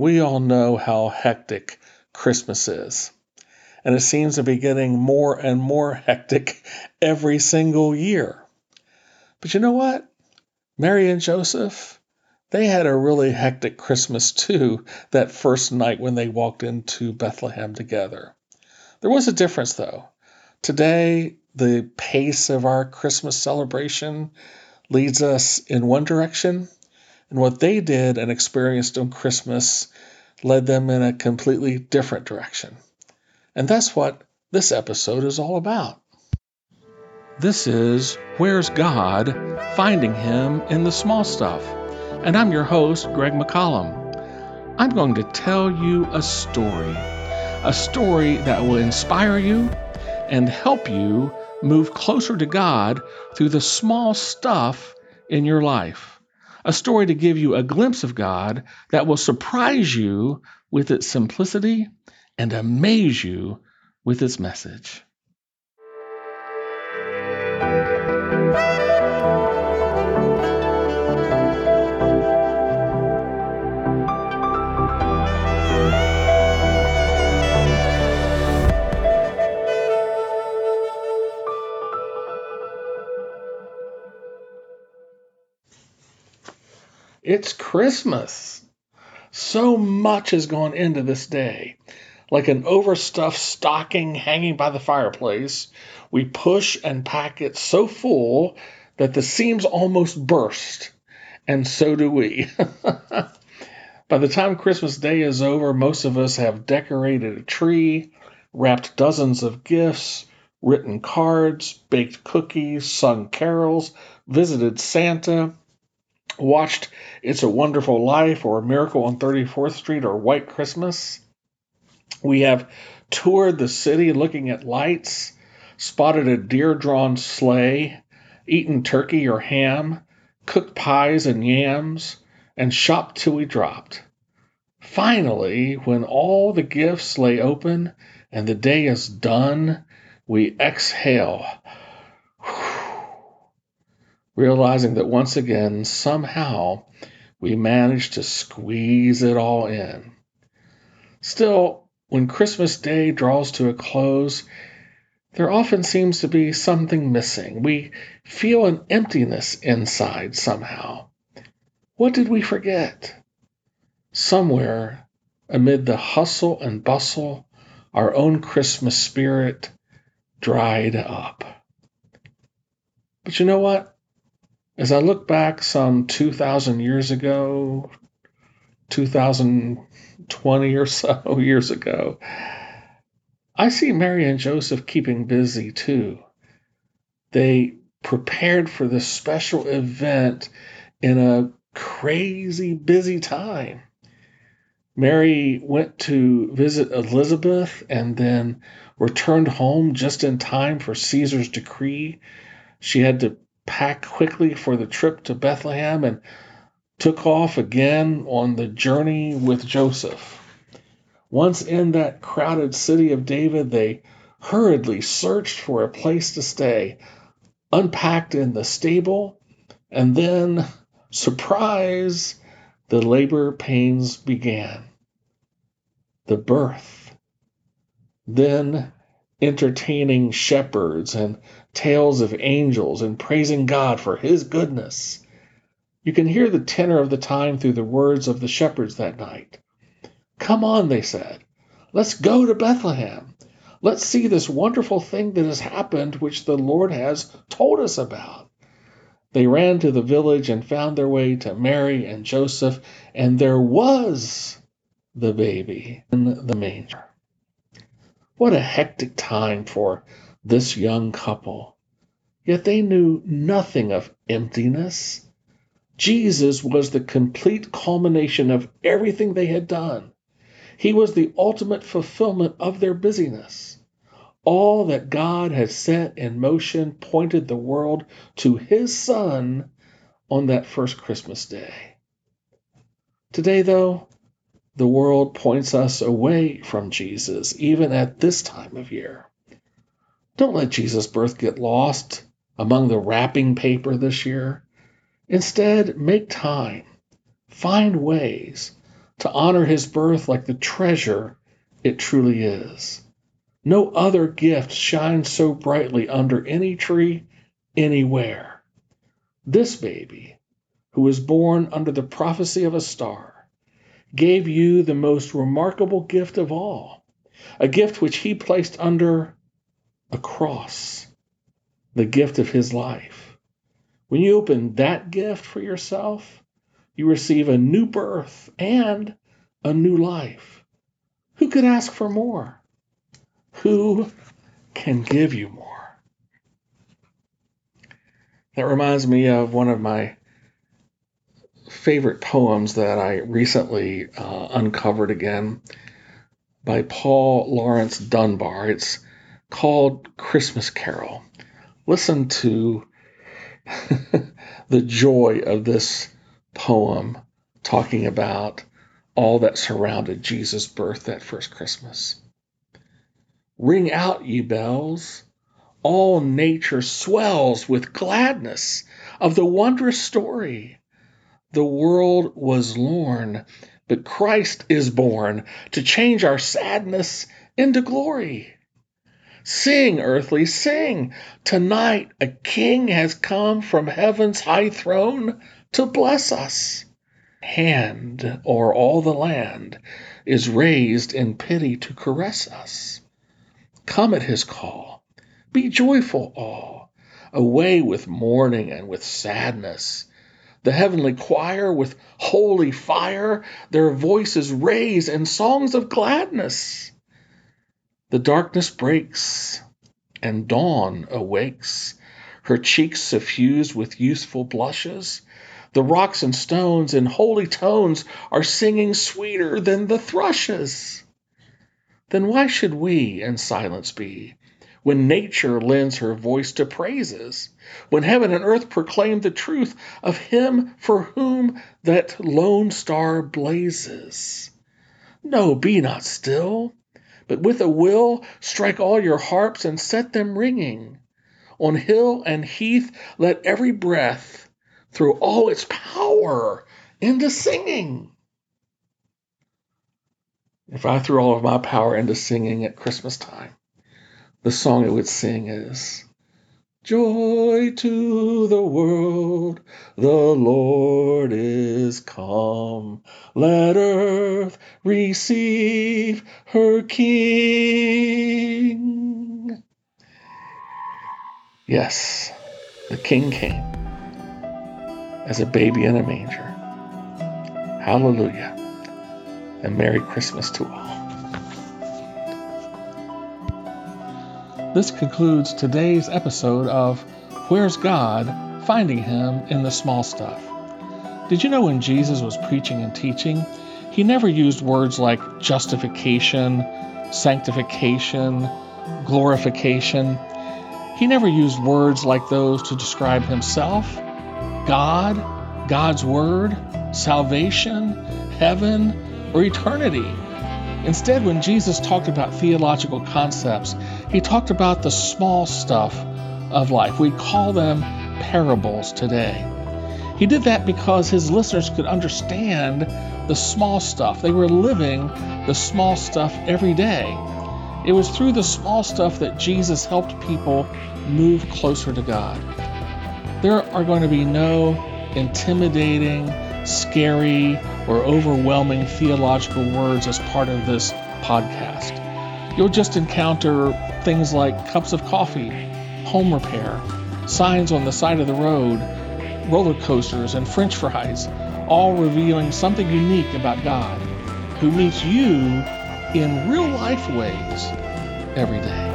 We all know how hectic Christmas is, and it seems to be getting more and more hectic every single year. But you know what? Mary and Joseph, they had a really hectic Christmas too, that first night when they walked into Bethlehem together. There was a difference though. Today, the pace of our Christmas celebration leads us in one direction, and what they did and experienced on Christmas led them in a completely different direction. And that's what this episode is all about. This is Where's God? Finding Him in the Small Stuff. And I'm your host, Greg McCollum. I'm going to tell you a story, a story that will inspire you and help you move closer to God through the small stuff in your life a story to give you a glimpse of God that will surprise you with its simplicity and amaze you with its message. It's Christmas. So much has gone into this day. Like an overstuffed stocking hanging by the fireplace, we push and pack it so full that the seams almost burst. And so do we. by the time Christmas Day is over, most of us have decorated a tree, wrapped dozens of gifts, written cards, baked cookies, sung carols, visited Santa, watched It's a Wonderful Life or Miracle on 34th Street or White Christmas. We have toured the city looking at lights, spotted a deer drawn sleigh, eaten turkey or ham, cooked pies and yams, and shopped till we dropped. Finally, when all the gifts lay open and the day is done, we exhale realizing that once again, somehow, we managed to squeeze it all in. Still, when Christmas Day draws to a close, there often seems to be something missing. We feel an emptiness inside somehow. What did we forget? Somewhere amid the hustle and bustle, our own Christmas spirit dried up. But you know what? As I look back some 2,000 years ago, 2020 or so years ago, I see Mary and Joseph keeping busy too. They prepared for this special event in a crazy busy time. Mary went to visit Elizabeth and then returned home just in time for Caesar's decree. She had to packed quickly for the trip to Bethlehem and took off again on the journey with Joseph. Once in that crowded city of David, they hurriedly searched for a place to stay, unpacked in the stable, and then, surprise, the labor pains began. The birth. Then entertaining shepherds and tales of angels and praising God for his goodness. You can hear the tenor of the time through the words of the shepherds that night. Come on, they said. Let's go to Bethlehem. Let's see this wonderful thing that has happened, which the Lord has told us about. They ran to the village and found their way to Mary and Joseph, and there was the baby in the manger. What a hectic time for this young couple. Yet they knew nothing of emptiness. Jesus was the complete culmination of everything they had done. He was the ultimate fulfillment of their busyness. All that God had set in motion pointed the world to His Son on that first Christmas day. Today, though, the world points us away from Jesus, even at this time of year. Don't let Jesus' birth get lost among the wrapping paper this year. Instead, make time, find ways, to honor his birth like the treasure it truly is. No other gift shines so brightly under any tree, anywhere. This baby, who was born under the prophecy of a star, gave you the most remarkable gift of all, a gift which he placed under a cross, the gift of his life. When you open that gift for yourself, you receive a new birth and a new life. Who could ask for more? Who can give you more? That reminds me of one of my favorite poems that I recently uh, uncovered again by Paul Laurence Dunbar. It's called Christmas Carol. Listen to the joy of this poem talking about all that surrounded Jesus' birth that first Christmas. Ring out, ye bells! All nature swells with gladness of the wondrous story. The world was lorn, but Christ is born to change our sadness into glory. Sing, earthly, sing! Tonight a king has come from heaven's high throne to bless us. Hand o'er all the land is raised in pity to caress us. Come at his call, be joyful all, away with mourning and with sadness. The heavenly choir with holy fire their voices raise in songs of gladness. The darkness breaks and dawn awakes, her cheeks suffused with youthful blushes. The rocks and stones in holy tones are singing sweeter than the thrushes. Then why should we in silence be when nature lends her voice to praises, when heaven and earth proclaim the truth of him for whom that lone star blazes? No, be not still, but with a will strike all your harps and set them ringing. On hill and heath let every breath through all its power into singing. If I threw all of my power into singing at Christmas time, the song it would sing is Joy to the world, the Lord is come. Let earth receive her King. Yes, the King came as a baby in a manger. Hallelujah. And Merry Christmas to all. This concludes today's episode of Where's God? Finding Him in the Small Stuff. Did you know when Jesus was preaching and teaching, he never used words like justification, sanctification, glorification. He never used words like those to describe himself, God, God's Word, salvation, heaven, or eternity. Instead, when Jesus talked about theological concepts, he talked about the small stuff of life. We call them parables today. He did that because his listeners could understand the small stuff. They were living the small stuff every day. It was through the small stuff that Jesus helped people move closer to God. There are going to be no intimidating, scary, or overwhelming theological words as part of this podcast. You'll just encounter things like cups of coffee, home repair, signs on the side of the road, roller coasters, and french fries, all revealing something unique about God, who meets you in real life ways every day.